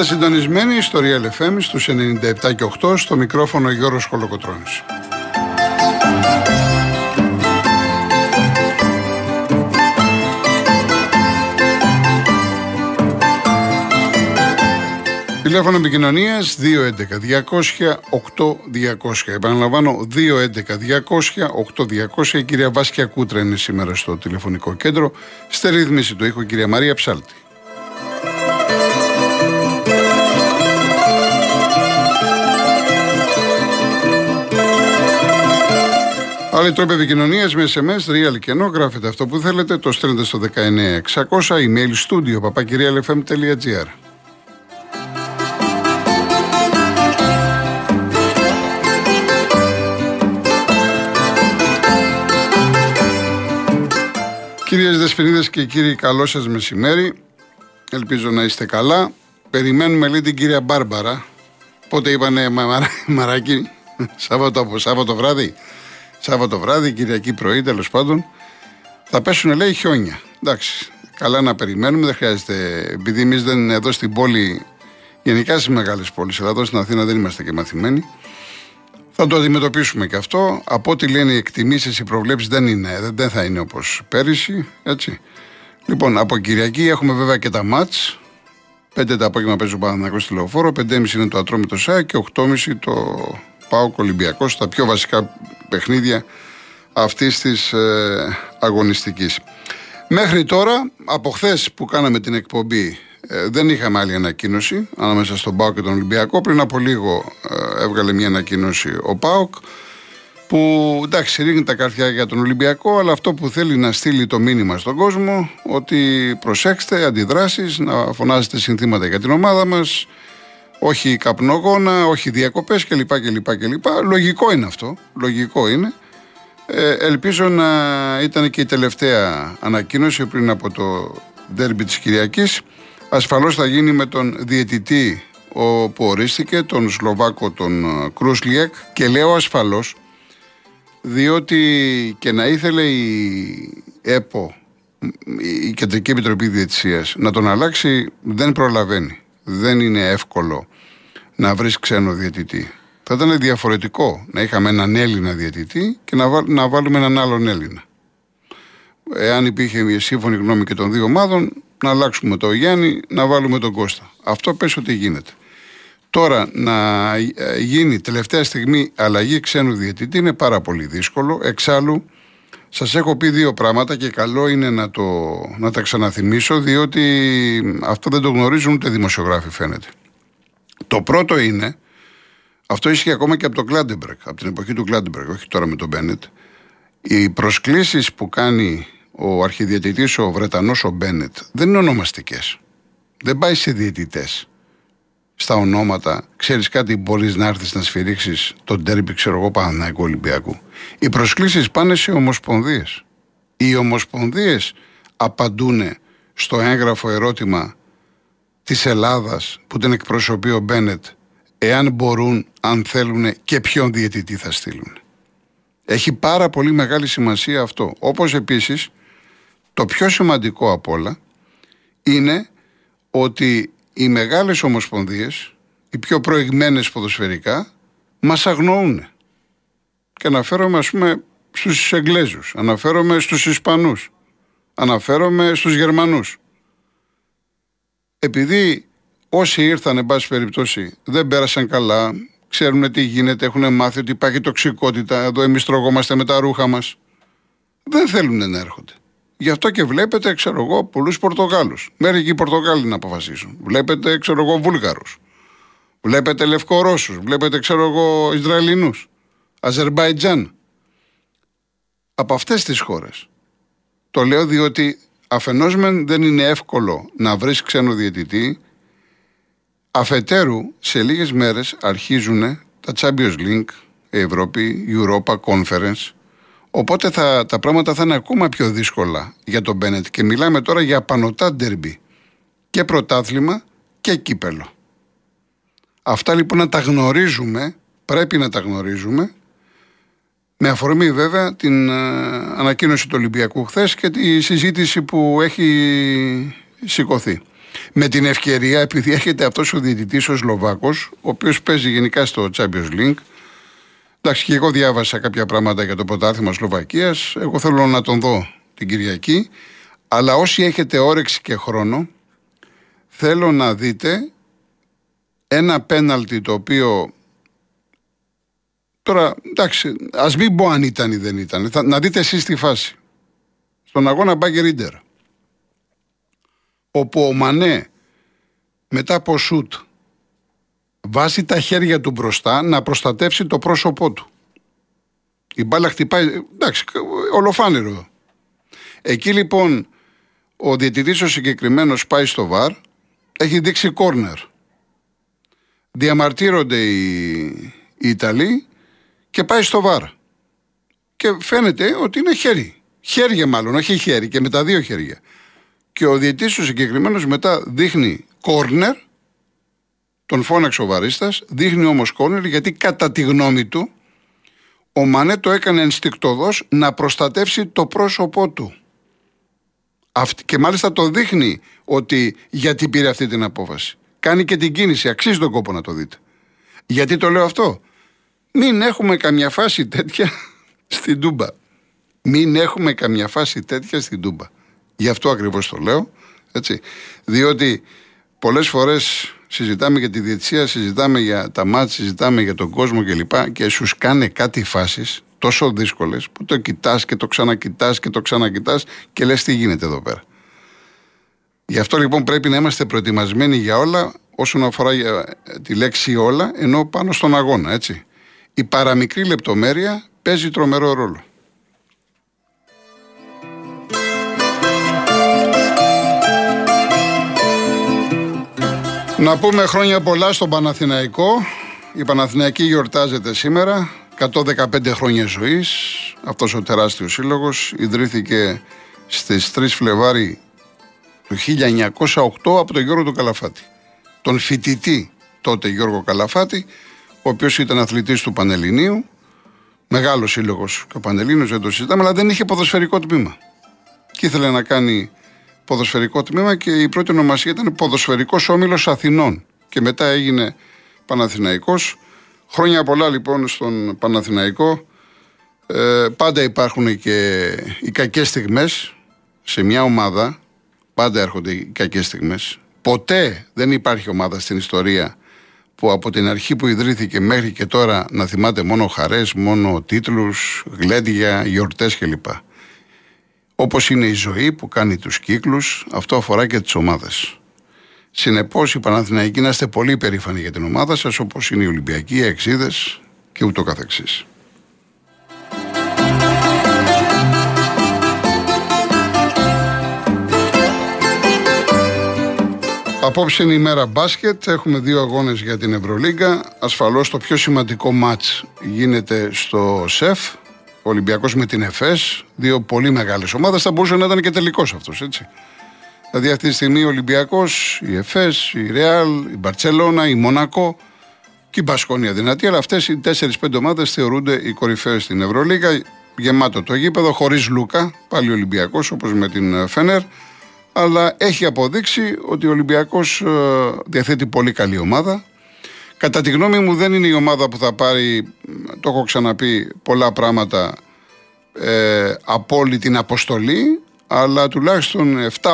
Είστε συντονισμένοι στο Real FM στους 97 και 8 στο μικρόφωνο Γιώργος Κολοκοτρώνης. Τηλέφωνο επικοινωνίας 211-200-8200. Επαναλαμβάνω 211-200-8200. Η κυρία Βάσκια Κούτρα είναι σήμερα στο τηλεφωνικό κέντρο. Στη ρύθμιση του ήχου η κυρία Μαρία Ψάλτη. Άλλοι τρόποι επικοινωνίας με SMS, real και ενώ γράφετε αυτό που θέλετε, το στέλνετε στο 19600, email studio papakirialfm.gr. Κυρίες Δεσποινίδες και κύριοι, καλό σας μεσημέρι. Ελπίζω να είστε καλά. Περιμένουμε λέει την κυρία Μπάρμπαρα. Πότε είπανε μαράκι, Σάββατο, Σάββατο βράδυ. Σάββατο βράδυ, Κυριακή πρωί, τέλος πάντων. Θα πέσουν, λέει, χιόνια. Εντάξει, καλά να περιμένουμε, δεν χρειάζεται. Επειδή εμείς δεν είναι εδώ στην πόλη, γενικά στις μεγάλες πόλεις, αλλά εδώ στην Αθήνα δεν είμαστε και μαθημένοι. Θα το αντιμετωπίσουμε και αυτό. Από ό,τι λένε οι εκτιμήσεις, οι προβλέψεις δεν είναι, δεν θα είναι όπως πέρυσι. Έτσι. Λοιπόν, από Κυριακή έχουμε βέβαια και τα μάτς. 5 το απόγευμα παίζει ο Παναθηναϊκός στη Λεωφόρο, 5,5 είναι το Ατρόμητο ΣΑ και 8,5 το Πάο Ολυμπιακός, τα πιο βασικά παιχνίδια αυτής της ε, αγωνιστικής. Μέχρι τώρα, από χθες που κάναμε την εκπομπή, ε, δεν είχαμε άλλη ανακοίνωση ανάμεσα στον ΠΑΟΚ και τον Ολυμπιακό. Πριν από λίγο ε, έβγαλε μια ανακοίνωση ο ΠΑΟΚ που εντάξει ρίχνει τα καρδιά για τον Ολυμπιακό αλλά αυτό που θέλει να στείλει το μήνυμα στον κόσμο ότι προσέξτε αντιδράσεις, να φωνάζετε συνθήματα για την ομάδα μας όχι καπνογόνα, όχι διακοπές κλπ. κλπ, κλπ. Λογικό είναι αυτό, λογικό είναι. Ε, ελπίζω να ήταν και η τελευταία ανακοίνωση πριν από το ντέρμπι της Κυριακής Ασφαλώς θα γίνει με τον διαιτητή ο, που ορίστηκε, τον Σλοβάκο, τον ε, Κρούσλιεκ και λέω ασφαλώς διότι και να ήθελε η ΕΠΟ, η Κεντρική Επιτροπή Διαιτησίας, να τον αλλάξει δεν προλαβαίνει. Δεν είναι εύκολο να βρεις ξένο διαιτητή. Θα ήταν διαφορετικό να είχαμε έναν Έλληνα διαιτητή και να, να βάλουμε έναν άλλον Έλληνα. Εάν υπήρχε μια σύμφωνη γνώμη και των δύο ομάδων, να αλλάξουμε το Γιάννη, να βάλουμε τον Κώστα. Αυτό πες ότι γίνεται. Τώρα να ε, γίνει τελευταία στιγμή αλλαγή ξένου διαιτητή είναι πάρα πολύ δύσκολο. Εξάλλου, σας έχω πει δύο πράγματα και καλό είναι να, το, να τα ξαναθυμίσω, διότι αυτό δεν το γνωρίζουν ούτε δημοσιογράφοι φαίνεται. Το πρώτο είναι, αυτό ίσχυε ακόμα και από το Κλάτενμπεργκ, από την εποχή του Κλάτενμπεργκ, όχι τώρα με τον Μπένετ. Οι προσκλήσεις που κάνει ο αρχιδιαιτητής ο Βρετανός ο Μπένετ δεν είναι ονομαστικές. Δεν πάει σε διαιτητές. Στα ονόματα, ξέρεις κάτι, μπορείς να έρθεις να σφυρίξεις τον ντέρμπι, ξέρω εγώ, Παναθηναϊκού Ολυμπιακού. Οι προσκλήσεις πάνε σε ομοσπονδίες. Οι ομοσπονδίες απαντούν στο έγγραφο ερώτημα της Ελλάδας που την εκπροσωπεί ο Μπένετ, εάν μπορούν, αν θέλουν και ποιον διαιτητή θα στείλουν. Έχει πάρα πολύ μεγάλη σημασία αυτό. Όπως επίσης το πιο σημαντικό απ' όλα είναι ότι οι μεγάλες ομοσπονδίες, οι πιο προηγμένες ποδοσφαιρικά, μας αγνοούν. Και αναφέρομαι ας πούμε στους Εγγλέζους, αναφέρομαι στους Ισπανούς, αναφέρομαι στους Γερμανούς. Επειδή όσοι ήρθαν, εν πάση περιπτώσει, δεν πέρασαν καλά, ξέρουν τι γίνεται, έχουν μάθει ότι υπάρχει τοξικότητα, εδώ εμείς τρογόμαστε με τα ρούχα μας, δεν θέλουν να έρχονται. Γι' αυτό και βλέπετε, ξέρω εγώ, πολλούς Πορτογάλους. Μέχρι και οι Πορτογάλοι να αποφασίσουν. Βλέπετε, ξέρω εγώ, Βούλγαρους. Βλέπετε Λευκορώσους. Βλέπετε, ξέρω εγώ, Ισραηλινούς. Αζερμπαϊτζάν. Από αυτές τις χώρες. Το λέω διότι αφενός δεν είναι εύκολο να βρεις ξένο διαιτητή. Αφετέρου, σε λίγες μέρες αρχίζουν τα Champions League, η Ευρώπη, η Europa Conference Οπότε θα, τα πράγματα θα είναι ακόμα πιο δύσκολα για τον Μπένετ. Και μιλάμε τώρα για πανωτά ντερμπι. Και πρωτάθλημα και κύπελο. Αυτά λοιπόν να τα γνωρίζουμε, πρέπει να τα γνωρίζουμε, με αφορμή βέβαια την ε, ανακοίνωση του Ολυμπιακού χθες και τη συζήτηση που έχει σηκωθεί. Με την ευκαιρία, επειδή έχετε αυτός ο διαιτητής ο Σλοβάκος, ο οποίος παίζει γενικά στο Champions League. Εντάξει, και εγώ διάβασα κάποια πράγματα για το πρωτάθλημα Σλοβακίας. Εγώ θέλω να τον δω την Κυριακή. Αλλά όσοι έχετε όρεξη και χρόνο, θέλω να δείτε ένα πέναλτι το οποίο Τώρα, εντάξει, ας μην πω αν ήταν ή δεν ήταν. Θα, να δείτε εσείς τη φάση. Στον αγώνα Μπάγκερ Ίντερ. Όπου ο Μανέ μετά από σουτ βάζει τα χέρια του μπροστά να προστατεύσει το πρόσωπό του. Η μπάλα χτυπάει, εντάξει, ολοφάνερο. Εκεί λοιπόν ο διαιτητής ο συγκεκριμένος πάει στο βαρ, έχει δείξει κόρνερ. Διαμαρτύρονται οι, οι Ιταλοί και πάει στο βαρ. Και φαίνεται ότι είναι χέρι. Χέρια μάλλον, όχι χέρι και με τα δύο χέρια. Και ο διαιτής ο συγκεκριμένος μετά δείχνει κόρνερ, τον φώναξε ο βαρίστας, δείχνει όμως κόρνερ γιατί κατά τη γνώμη του ο Μανέ το έκανε ενστικτοδός να προστατεύσει το πρόσωπό του. Και μάλιστα το δείχνει ότι γιατί πήρε αυτή την απόφαση. Κάνει και την κίνηση, αξίζει τον κόπο να το δείτε. Γιατί το λέω αυτό; Μην έχουμε καμιά φάση τέτοια στην Τούμπα. Μην έχουμε καμιά φάση τέτοια στην Τούμπα. Γι' αυτό ακριβώς το λέω. Έτσι. Διότι πολλές φορές συζητάμε για τη διετησία, συζητάμε για τα μάτια, συζητάμε για τον κόσμο κλπ. Και, και σου κάνε κάτι φάσεις τόσο δύσκολες που το κοιτάς και το ξανακοιτάς και το ξανακοιτάς και λες τι γίνεται εδώ πέρα. Γι' αυτό λοιπόν πρέπει να είμαστε προετοιμασμένοι για όλα όσον αφορά τη λέξη όλα, ενώ πάνω στον αγώνα, έτσι η παραμικρή λεπτομέρεια παίζει τρομερό ρόλο. Να πούμε χρόνια πολλά στον Παναθηναϊκό. Η Παναθηναϊκή γιορτάζεται σήμερα. 115 χρόνια ζωής. Αυτός ο τεράστιος σύλλογος ιδρύθηκε στις 3 Φλεβάρι του 1908 από τον Γιώργο του Καλαφάτη. Τον φοιτητή τότε Γιώργο Καλαφάτη ο οποίος ήταν αθλητής του Πανελληνίου, μεγάλος σύλλογος και ο Πανελλήνιος, δεν το συζητάμε, αλλά δεν είχε ποδοσφαιρικό τμήμα. Και ήθελε να κάνει ποδοσφαιρικό τμήμα και η πρώτη ονομασία ήταν Ποδοσφαιρικός Όμιλος Αθηνών. Και μετά έγινε Παναθηναϊκός. Χρόνια πολλά λοιπόν στον Παναθηναϊκό. Ε, πάντα υπάρχουν και οι κακές στιγμές σε μια ομάδα. Πάντα έρχονται οι κακές στιγμές. Ποτέ δεν υπάρχει ομάδα στην ιστορία που από την αρχή που ιδρύθηκε μέχρι και τώρα να θυμάται μόνο χαρές, μόνο τίτλους, γλέντια, γιορτές κλπ. Όπως είναι η ζωή που κάνει τους κύκλους, αυτό αφορά και τις ομάδες. Συνεπώς οι Παναθηναϊκοί να είστε πολύ περήφανοι για την ομάδα σας όπως είναι οι Ολυμπιακοί, οι Εξίδες και ούτω καθεξής. Απόψε είναι η μέρα μπάσκετ. Έχουμε δύο αγώνες για την Ευρωλίγκα. Ασφαλώς το πιο σημαντικό ματ γίνεται στο ΣΕΦ. Ο Ολυμπιακός με την ΕΦΕΣ. Δύο πολύ μεγάλες ομάδες. Θα μπορούσε να ήταν και τελικός αυτός, έτσι. Δηλαδή αυτή τη στιγμή ο Ολυμπιακός, η ΕΦΕΣ, η Ρεάλ, η Μπαρσελόνα, η Μονακό και η Μπασκόνια δυνατή. Αλλά αυτές οι 4-5 ομάδες θεωρούνται οι κορυφαίες στην Ευρωλίγα. Γεμάτο το γήπεδο, χωρίς Λούκα, πάλι Ολυμπιακός όπως με την Φένερ αλλά έχει αποδείξει ότι ο Ολυμπιακός ε, διαθέτει πολύ καλή ομάδα. Κατά τη γνώμη μου δεν είναι η ομάδα που θα πάρει, το έχω ξαναπεί, πολλά πράγματα ε, από όλη την αποστολή, αλλά τουλάχιστον 7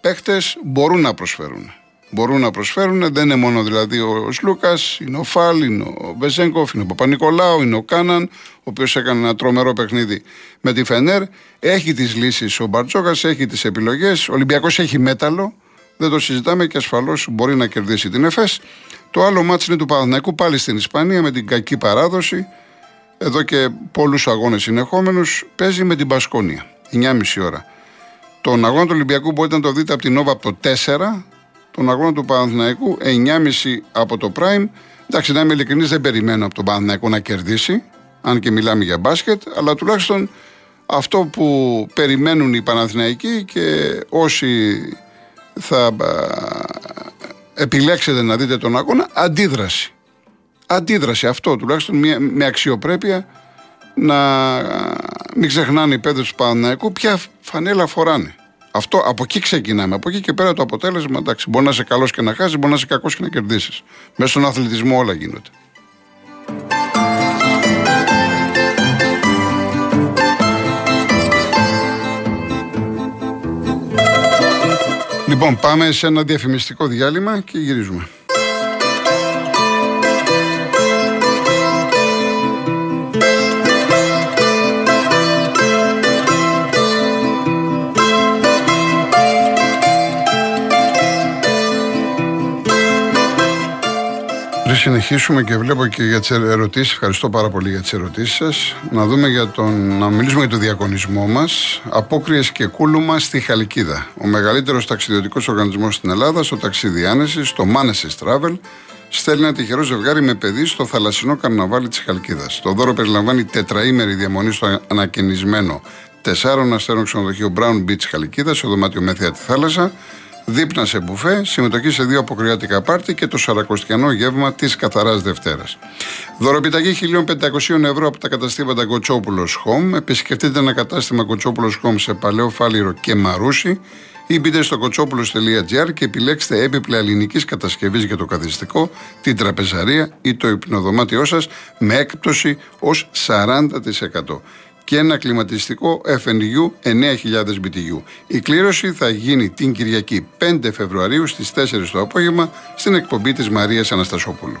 παίχτες μπορούν να προσφέρουν μπορούν να προσφέρουν. Δεν είναι μόνο δηλαδή ο Σλούκα, είναι ο Φάλ, είναι ο Βεζέγκοφ, είναι ο Παπα-Νικολάου, είναι ο Κάναν, ο οποίος έκανε ένα τρομερό παιχνίδι με τη Φενέρ. Έχει τις λύσεις ο Μπαρτζόκας, έχει τις επιλογές. Ο Ολυμπιακός έχει μέταλλο. Δεν το συζητάμε και ασφαλώς μπορεί να κερδίσει την ΕΦΕΣ. Το άλλο μάτι είναι του Παναθηναϊκού πάλι στην Ισπανία με την κακή παράδοση. Εδώ και πολλούς αγώνες συνεχόμενους παίζει με την Πασκόνια. 9,5 ώρα. Τον αγώνα του Ολυμπιακού μπορείτε να το δείτε από την Νόβα από το 4 τον αγώνα του Παναθηναϊκού 9,5 από το Prime. Εντάξει, να είμαι ειλικρινής, δεν περιμένω από τον Παναθηναϊκό να κερδίσει, αν και μιλάμε για μπάσκετ, αλλά τουλάχιστον αυτό που περιμένουν οι Παναθηναϊκοί και όσοι θα επιλέξετε να δείτε τον αγώνα, αντίδραση. Αντίδραση αυτό τουλάχιστον με αξιοπρέπεια να μην ξεχνάνε οι παίδες του Παναθηναϊκού ποια φανέλα φοράνε. Αυτό από εκεί ξεκινάμε. Από εκεί και πέρα το αποτέλεσμα, εντάξει, μπορεί να είσαι καλός και να χάσεις, μπορεί να είσαι κακός και να κερδίσεις. Μέσα στον αθλητισμό όλα γίνονται. Λοιπόν, πάμε σε ένα διαφημιστικό διάλειμμα και γυρίζουμε. Συνεχίσουμε και βλέπω και για τις ερωτήσεις, ευχαριστώ πάρα πολύ για τις ερωτήσεις σας. Να δούμε για τον, να μιλήσουμε για το διακονισμό μας. Απόκριες και κούλουμα στη Χαλκίδα. Ο μεγαλύτερος ταξιδιωτικός οργανισμός στην Ελλάδα, στο ταξίδι Άνεσης, το Manesis Travel, στέλνει ένα τυχερό ζευγάρι με παιδί στο θαλασσινό καρναβάλι της Χαλκίδας. Το δώρο περιλαμβάνει τετραήμερη διαμονή στο ανακαινισμένο τεσσάρων αστέρων ξενοδοχείο Brown Beach Χαλκίδας, στο δωμάτιο Μέθια τη θάλασσα, δίπνα σε μπουφέ, συμμετοχή σε δύο αποκριάτικα πάρτι και το σαρακοστιανό γεύμα της Καθαράς Δευτέρας. Δωροπιταγή 1.500 ευρώ από τα καταστήματα Κοτσόπουλος Home. Επισκεφτείτε ένα κατάστημα Κοτσόπουλος Home σε Παλαιό Φάληρο και Μαρούσι ή μπείτε στο κοτσόπουλο.gr και επιλέξτε έπιπλα ελληνικής κατασκευής για το καθιστικό, την τραπεζαρία ή το υπνοδωμάτιό σας με έκπτωση ως 40% και ένα κλιματιστικό FNU 9000 BTU. Η κλήρωση θα γίνει την Κυριακή 5 Φεβρουαρίου στις 4 το απόγευμα στην εκπομπή της Μαρίας Αναστασόπουλου.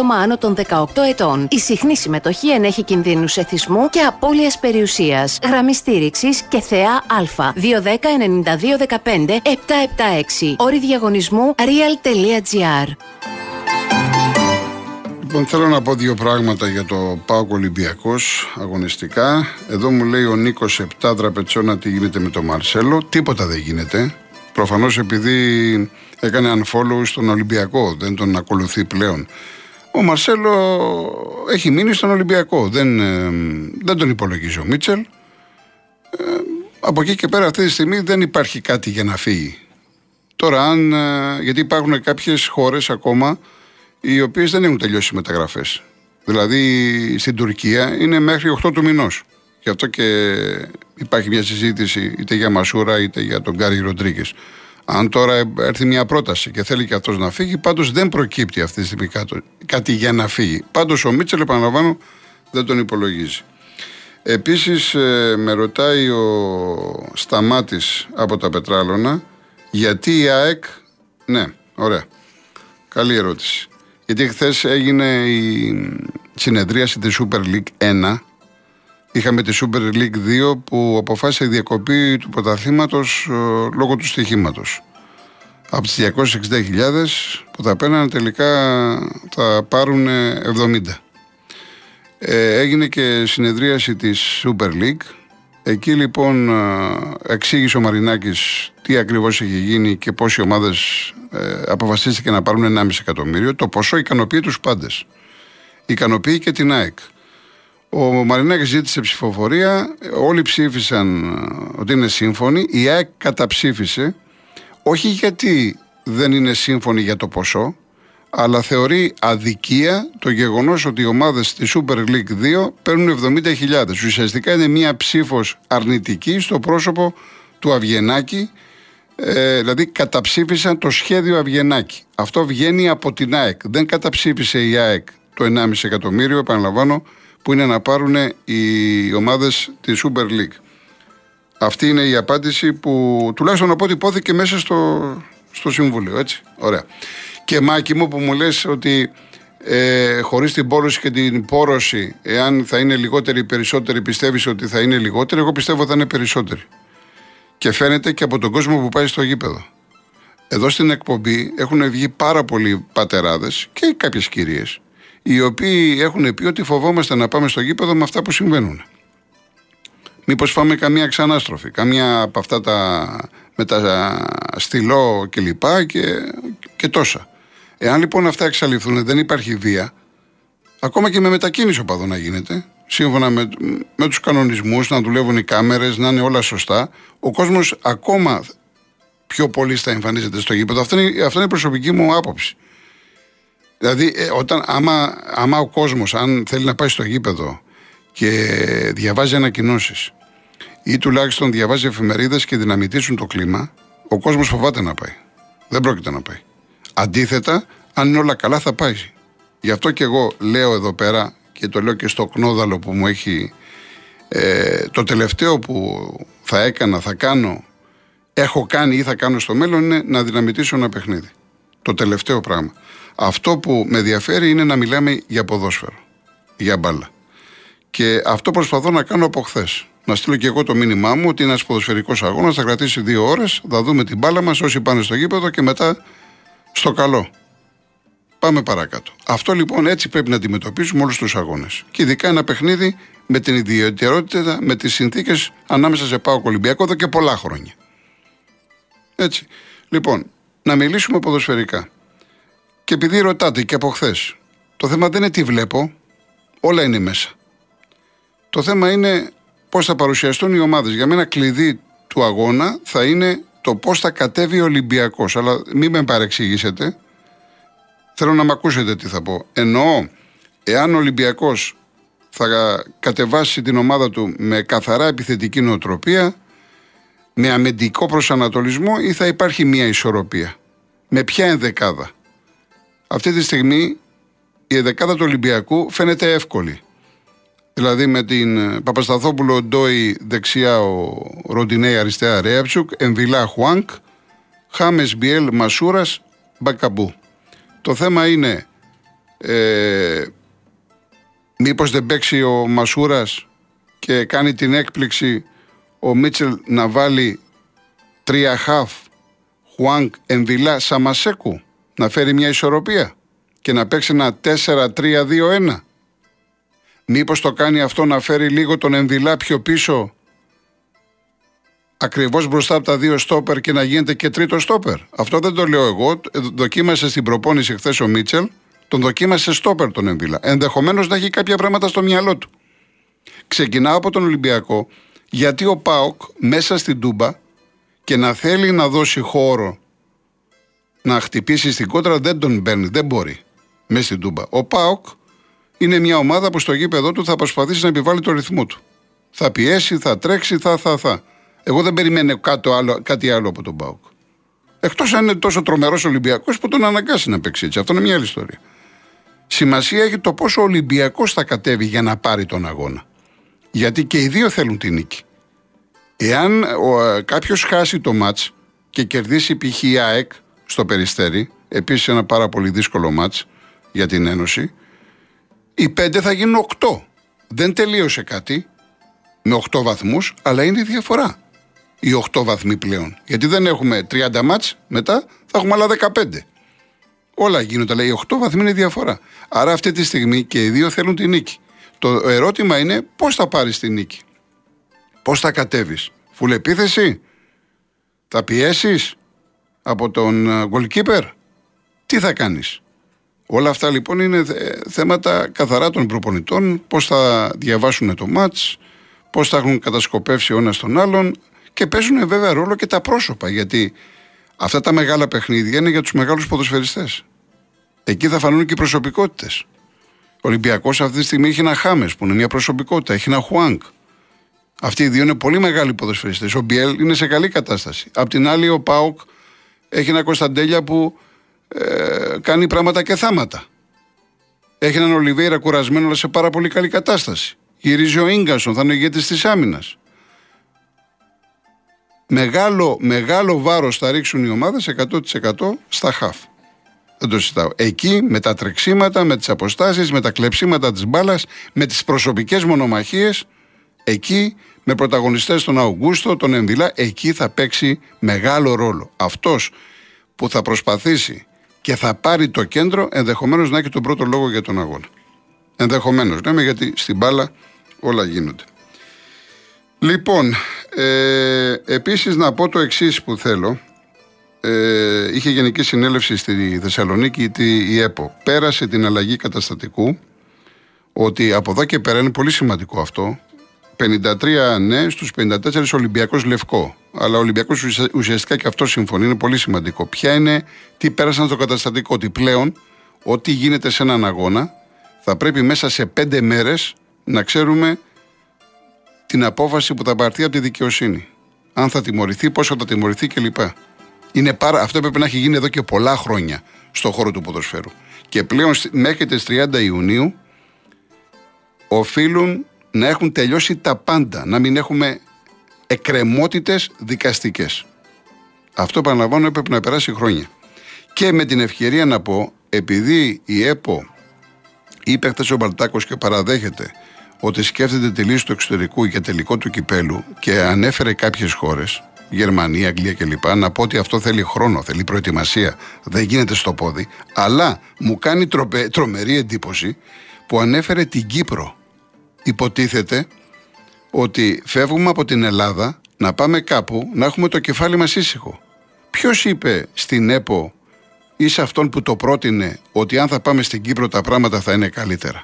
άτομα άνω των 18 ετών. Η συχνή συμμετοχή ενέχει κινδύνους εθισμού και απώλειας περιουσίας. Γραμμή στήριξης και θεά Α. 210-9215-776. Όρη διαγωνισμού real.gr. Λοιπόν, θέλω να πω δύο πράγματα για το Πάοκ Ολυμπιακός αγωνιστικά. Εδώ μου λέει ο Νίκος 7 τραπετσόνα τι γίνεται με τον Μαρσέλο; Τίποτα δεν γίνεται. Προφανώς επειδή έκανε unfollow στον Ολυμπιακό, δεν τον ακολουθεί πλέον. Ο Μαρσέλο έχει μείνει στον Ολυμπιακό. Δεν, ε, δεν τον υπολογίζει ο Μίτσελ. Ε, από εκεί και πέρα αυτή τη στιγμή δεν υπάρχει κάτι για να φύγει. Τώρα, αν, ε, γιατί υπάρχουν κάποιες χώρες ακόμα οι οποίες δεν έχουν τελειώσει μεταγραφές. Δηλαδή στην Τουρκία είναι μέχρι 8 του μηνός. Γι' αυτό και υπάρχει μια συζήτηση είτε για Μασούρα είτε για τον Γκάρι Ροντρίγκες. Αν τώρα έρθει μια πρόταση και θέλει και αυτός να φύγει, πάντως δεν προκύπτει αυτή τη στιγμή κάτι για να φύγει. Πάντως ο Μίτσελ, επαναλαμβάνω, δεν τον υπολογίζει. Επίσης, ε, με ρωτάει ο Σταμάτης από τα Πετράλωνα, γιατί η ΑΕΚ. Ναι, ωραία. Καλή ερώτηση. Γιατί χθες έγινε η συνεδρίαση της Super League 1 Είχαμε τη Super League 2 που αποφάσισε η διακοπή του πρωταθλήματος ε, λόγω του στοιχήματος. Από τις 260.000 που θα παίρνανε τελικά θα πάρουν 70. Ε, έγινε και συνεδρίαση της Super League. Εκεί λοιπόν ε, εξήγησε ο Μαρινάκης τι ακριβώς έχει γίνει και πόσοι ομάδες ε, αποφασίστηκε να πάρουν 1,5 εκατομμύριο. Το ποσό ικανοποιεί τους πάντες. Ικανοποιεί και την ΑΕΚ. Ο Μαρινάκης ζήτησε ψηφοφορία. Όλοι ψήφισαν ε, ότι είναι σύμφωνοι. Η ΑΕΚ καταψήφισε. Όχι γιατί δεν είναι σύμφωνη για το ποσό, αλλά θεωρεί αδικία το γεγονός ότι οι ομάδες τη Super League 2 παίρνουν 70.000. Ουσιαστικά είναι μία ψήφος αρνητική στο πρόσωπο του Αυγενάκη. Ε, δηλαδή καταψήφισαν το σχέδιο Αυγενάκη. Αυτό βγαίνει από την ΑΕΚ. Δεν καταψήφισε η ΑΕΚ το 1,5 εκατομμύριο, επαναλαμβάνω, που είναι να πάρουν οι ομάδες τη Super League. Αυτή είναι η απάντηση που τουλάχιστον να πω ότι υπόθηκε μέσα στο, στο Συμβούλιο. Έτσι. Ωραία. Και Μάκη μου που μου λες ότι ε, χωρίς την πόλωση και την πόρωση, εάν θα είναι λιγότεροι ή περισσότεροι, πιστεύεις ότι θα είναι λιγότεροι; Εγώ πιστεύω ότι θα είναι περισσότεροι. Και φαίνεται και από τον κόσμο που πάει στο γήπεδο. Εδώ στην εκπομπή έχουν βγει πάρα πολλοί πατεράδες και κάποιες κυρίες οι οποίοι έχουν πει ότι φοβόμαστε να πάμε στο γήπεδο με αυτά που συμβαίνουν. Μήπως φάμε καμία ξανάστροφη, καμία από αυτά τα με τα στυλό κλπ. Και, και, τόσα. Εάν λοιπόν αυτά εξαλειφθούν, δεν υπάρχει βία, ακόμα και με μετακίνηση οπαδών να γίνεται, σύμφωνα με, με τους κανονισμούς, να δουλεύουν οι κάμερες, να είναι όλα σωστά, ο κόσμος ακόμα πιο πολύ θα εμφανίζεται στο γήπεδο. Αυτό είναι, αυτό είναι η προσωπική μου άποψη. Δηλαδή, ε, όταν, άμα, άμα ο κόσμος, αν θέλει να πάει στο γήπεδο και διαβάζει ανακοινώσεις ή τουλάχιστον διαβάζει εφημερίδες και δυναμητήσουν το κλίμα, ο κόσμος φοβάται να πάει. Δεν πρόκειται να πάει. Αντίθετα, αν είναι όλα καλά, θα πάει. Γι' αυτό και εγώ λέω εδώ πέρα και το λέω και στο κνόδαλο που μου έχει. Ε, το τελευταίο που θα έκανα, θα κάνω, έχω κάνει ή θα κάνω στο μέλλον είναι να δυναμητήσω ένα παιχνίδι. Το τελευταίο πράγμα. Αυτό που με ενδιαφέρει είναι να μιλάμε για ποδόσφαιρο. Για μπάλα. Και αυτό προσπαθώ να κάνω από χθες. Να στείλω και εγώ το μήνυμά μου ότι ένας ποδοσφαιρικός αγώνας θα κρατήσει δύο ώρες, θα δούμε την μπάλα μας όσοι πάνε στο γήπεδο και μετά στο καλό. Πάμε παρακάτω. Αυτό λοιπόν έτσι πρέπει να αντιμετωπίσουμε όλους τους αγώνες. Και ειδικά ένα παιχνίδι με την ιδιαιτερότητα, με τις συνθήκες ανάμεσα σε Πάο Ολυμπιακό εδώ και πολλά χρόνια. Έτσι. Λοιπόν, να μιλήσουμε ποδοσφαιρικά. Και επειδή ρωτάτε και από χθες, το θέμα δεν είναι τι βλέπω, όλα είναι μέσα. Το θέμα είναι πώς θα παρουσιαστούν οι ομάδες. Για μένα, κλειδί του αγώνα θα είναι το πώς θα κατέβει ο Ολυμπιακός. Αλλά μην με παρεξηγήσετε. Θέλω να με ακούσετε τι θα πω. Εννοώ, εάν ο Ολυμπιακός θα κατεβάσει την ομάδα του με καθαρά επιθετική νοοτροπία, με αμυντικό προσανατολισμό ή θα υπάρχει μια ισορροπία. Με ποια ενδεκάδα. Αυτή τη στιγμή η ενδεκάδα του Ολυμπιακού φαίνεται εύκολη. Δηλαδή με την ε, Παπασταθόπουλο Ντόι δεξιά ο Ροντινέη αριστερά Ρέαψουκ, Εμβιλά Χουάνκ, Χάμες Μπιέλ Μασούρας Μπακαμπού. Το θέμα είναι ε, μήπως δεν παίξει ο Μασούρας και κάνει την έκπληξη ο Μίτσελ να βάλει τρία χαφ Χουάνκ Εμβιλά Σαμασέκου να φέρει μια ισορροπία και να παίξει ένα 4-3-2-1 Μήπως το κάνει αυτό να φέρει λίγο τον Ενδυλά πιο πίσω ακριβώς μπροστά από τα δύο στόπερ και να γίνεται και τρίτο στόπερ. Αυτό δεν το λέω εγώ. Δοκίμασε στην προπόνηση χθες ο Μίτσελ, τον δοκίμασε στόπερ τον Ενδυλά. Ενδεχομένως να έχει κάποια πράγματα στο μυαλό του. Ξεκινάω από τον Ολυμπιακό, γιατί ο Πάοκ μέσα στην Τούμπα και να θέλει να δώσει χώρο να χτυπήσει στην κόντρα δεν τον παίρνει, δεν μπορεί μέσα στην Τούμπα. Ο Πάοκ είναι μια ομάδα που στο γήπεδο του θα προσπαθήσει να επιβάλλει το ρυθμό του. Θα πιέσει, θα τρέξει, θα, θα, θα. Εγώ δεν περιμένω κάτι άλλο, κάτι άλλο από τον Μπάουκ. Εκτός αν είναι τόσο τρομερός Ολυμπιακός που τον αναγκάσει να παίξει έτσι. Αυτό είναι μια άλλη ιστορία. Σημασία έχει το πόσο ο Ολυμπιακός θα κατέβει για να πάρει τον αγώνα. Γιατί και οι δύο θέλουν την νίκη. Εάν κάποιος χάσει το ματ και κερδίσει π.χ. η ΑΕΚ στο περιστέρι, επίσης ένα πάρα πολύ δύσκολο ματ για την Ένωση, οι πέντε θα γίνουν οκτώ. Δεν τελείωσε κάτι με οκτώ βαθμούς, αλλά είναι η διαφορά. Οι οκτώ βαθμοί πλέον. Γιατί δεν έχουμε 30 μάτς, μετά θα έχουμε άλλα 15. Όλα γίνονται, αλλά οι 8 βαθμοί είναι η διαφορά. Άρα αυτή τη στιγμή και οι δύο θέλουν τη νίκη. Το ερώτημα είναι πώς θα πάρεις τη νίκη. Πώς θα κατέβεις. Φουλεπίθεση. Θα πιέσεις από τον ε, goalkeeper; Τι θα κάνεις; Όλα αυτά λοιπόν είναι θέματα καθαρά των προπονητών, πώς θα διαβάσουν το μάτς, πώς θα έχουν κατασκοπεύσει ο ένας τον άλλον και παίζουν βέβαια ρόλο και τα πρόσωπα. Γιατί αυτά τα μεγάλα παιχνίδια είναι για τους μεγάλους ποδοσφαιριστές. Εκεί θα φανούν και οι προσωπικότητες. Ο Ολυμπιακός αυτή τη στιγμή έχει ένα Χάμες που είναι μια προσωπικότητα, έχει ένα Χουάνκ. Αυτοί οι δύο είναι πολύ μεγάλοι ποδοσφαιριστές. Ο Μπιέλ είναι σε καλή κατάσταση. Απ' την άλλη, ο Πάουκ έχει ένα Κωνσταντέλια που ε, κάνει πράγματα και θάματα. Έχει έναν Ολιβέηρα κουρασμένο, αλλά σε πάρα πολύ καλή κατάσταση. Γυρίζει ο γκασον, θα είναι ο ηγέτης της άμυνας. Μεγάλο, μεγάλο βάρος θα ρίξουν οι ομάδες 100% στα χαφ. Δεν το συζητάω. Εκεί με τα τρεξίματα, με τις αποστάσεις, με τα κλεψίματα της μπάλας, με τις προσωπικές μονομαχίες, εκεί με πρωταγωνιστές τον Αουγκούστο, τον Εμβιλά, εκεί θα παίξει μεγάλο ρόλο. Αυτός που θα προσπαθήσει και θα πάρει το κέντρο, ενδεχομένως να έχει τον πρώτο λόγο για τον αγώνα. Ενδεχομένως. Λέμε γιατί στην μπάλα όλα γίνονται. Λοιπόν, ε, επίσης να πω το εξής που θέλω. Ε, είχε γενική συνέλευση στη Θεσσαλονίκη η ΕΠΟ. Πέρασε την αλλαγή καταστατικού ότι από εδώ και πέρα είναι πολύ σημαντικό αυτό. 53 ναι στους 54 Ολυμπιακός Λευκό. Αλλά ο Ολυμπιακός ουσιαστικά και αυτό συμφωνεί, είναι πολύ σημαντικό. Ποια είναι, τι πέρασαν στο καταστατικό, ότι πλέον ό,τι γίνεται σε έναν αγώνα θα πρέπει μέσα σε πέντε μέρες να ξέρουμε την απόφαση που θα πάρθει από τη δικαιοσύνη. Αν θα τιμωρηθεί, πόσο θα τιμωρηθεί κλπ. Είναι πάρα, αυτό έπρεπε να έχει γίνει εδώ και πολλά χρόνια στον χώρο του ποδοσφαίρου. Και πλέον μέχρι τις 30 Ιουνίου οφείλουν να έχουν τελειώσει τα πάντα, να μην έχουμε εκκρεμότητες δικαστικές. Αυτό επαναλαμβάνω έπρεπε να περάσει χρόνια. Και με την ευκαιρία να πω, επειδή η ΕΠΟ είπε χθες ο Μπαλτάκο και παραδέχεται ότι σκέφτεται τη λύση του εξωτερικού για τελικό του κυπέλου και ανέφερε κάποιες χώρες, Γερμανία, Αγγλία κλπ. Να πω ότι αυτό θέλει χρόνο, θέλει προετοιμασία. Δεν γίνεται στο πόδι. Αλλά μου κάνει τρομερή εντύπωση που ανέφερε την Κύπρο υποτίθεται ότι φεύγουμε από την Ελλάδα να πάμε κάπου να έχουμε το κεφάλι μας ήσυχο. Ποιος είπε στην ΕΠΟ ή σε αυτόν που το πρότεινε ότι αν θα πάμε στην Κύπρο τα πράγματα θα είναι καλύτερα;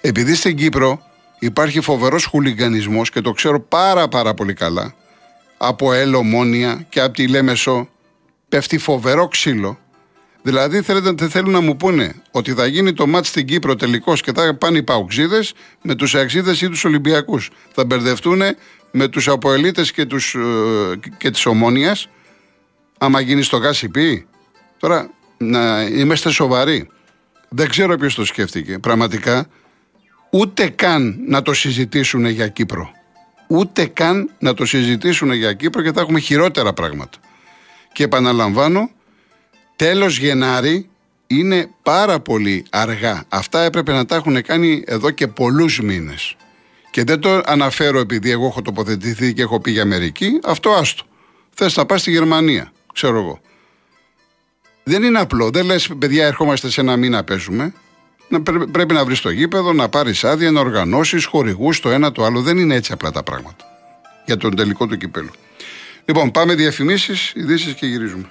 Επειδή στην Κύπρο υπάρχει φοβερός χουλιγκανισμός και το ξέρω πάρα πάρα πολύ καλά από Ελομόνια και από τη Λέμεσο πέφτει φοβερό ξύλο Δηλαδή θέλετε, θέλουν να μου πούνε ότι θα γίνει το μάτς στην Κύπρο τελικώ και θα πάνε οι Παουξίδε με τους Αξίδε ή τους Ολυμπιακούς. Θα μπερδευτούν με τους Αποελίτες και, τους, ε, και της Ομόνιας. Άμα γίνει στο ΓΑΣΥΠΗ. Τώρα να είμαστε σοβαροί. Δεν ξέρω ποιος το σκέφτηκε. Πραγματικά ούτε καν να το συζητήσουν για Κύπρο. Ούτε καν να το συζητήσουν για Κύπρο και θα έχουμε χειρότερα πράγματα. Και επαναλαμβάνω, τέλος Γενάρη είναι πάρα πολύ αργά. Αυτά έπρεπε να τα έχουν κάνει εδώ και πολλούς μήνες. Και δεν το αναφέρω επειδή εγώ έχω τοποθετηθεί και έχω πει για Αμερική, αυτό άστο. Θες να πας στη Γερμανία, ξέρω εγώ. Δεν είναι απλό. Δεν λες, παιδιά, ερχόμαστε σε ένα μήνα παίζουμε. Να, πρέπει να βρεις το γήπεδο, να πάρεις άδεια, να οργανώσεις χορηγούς το ένα το άλλο. Δεν είναι έτσι απλά τα πράγματα για τον τελικό του κυπέλου. Λοιπόν, πάμε διαφημίσεις, ειδήσεις και γυρίζουμε.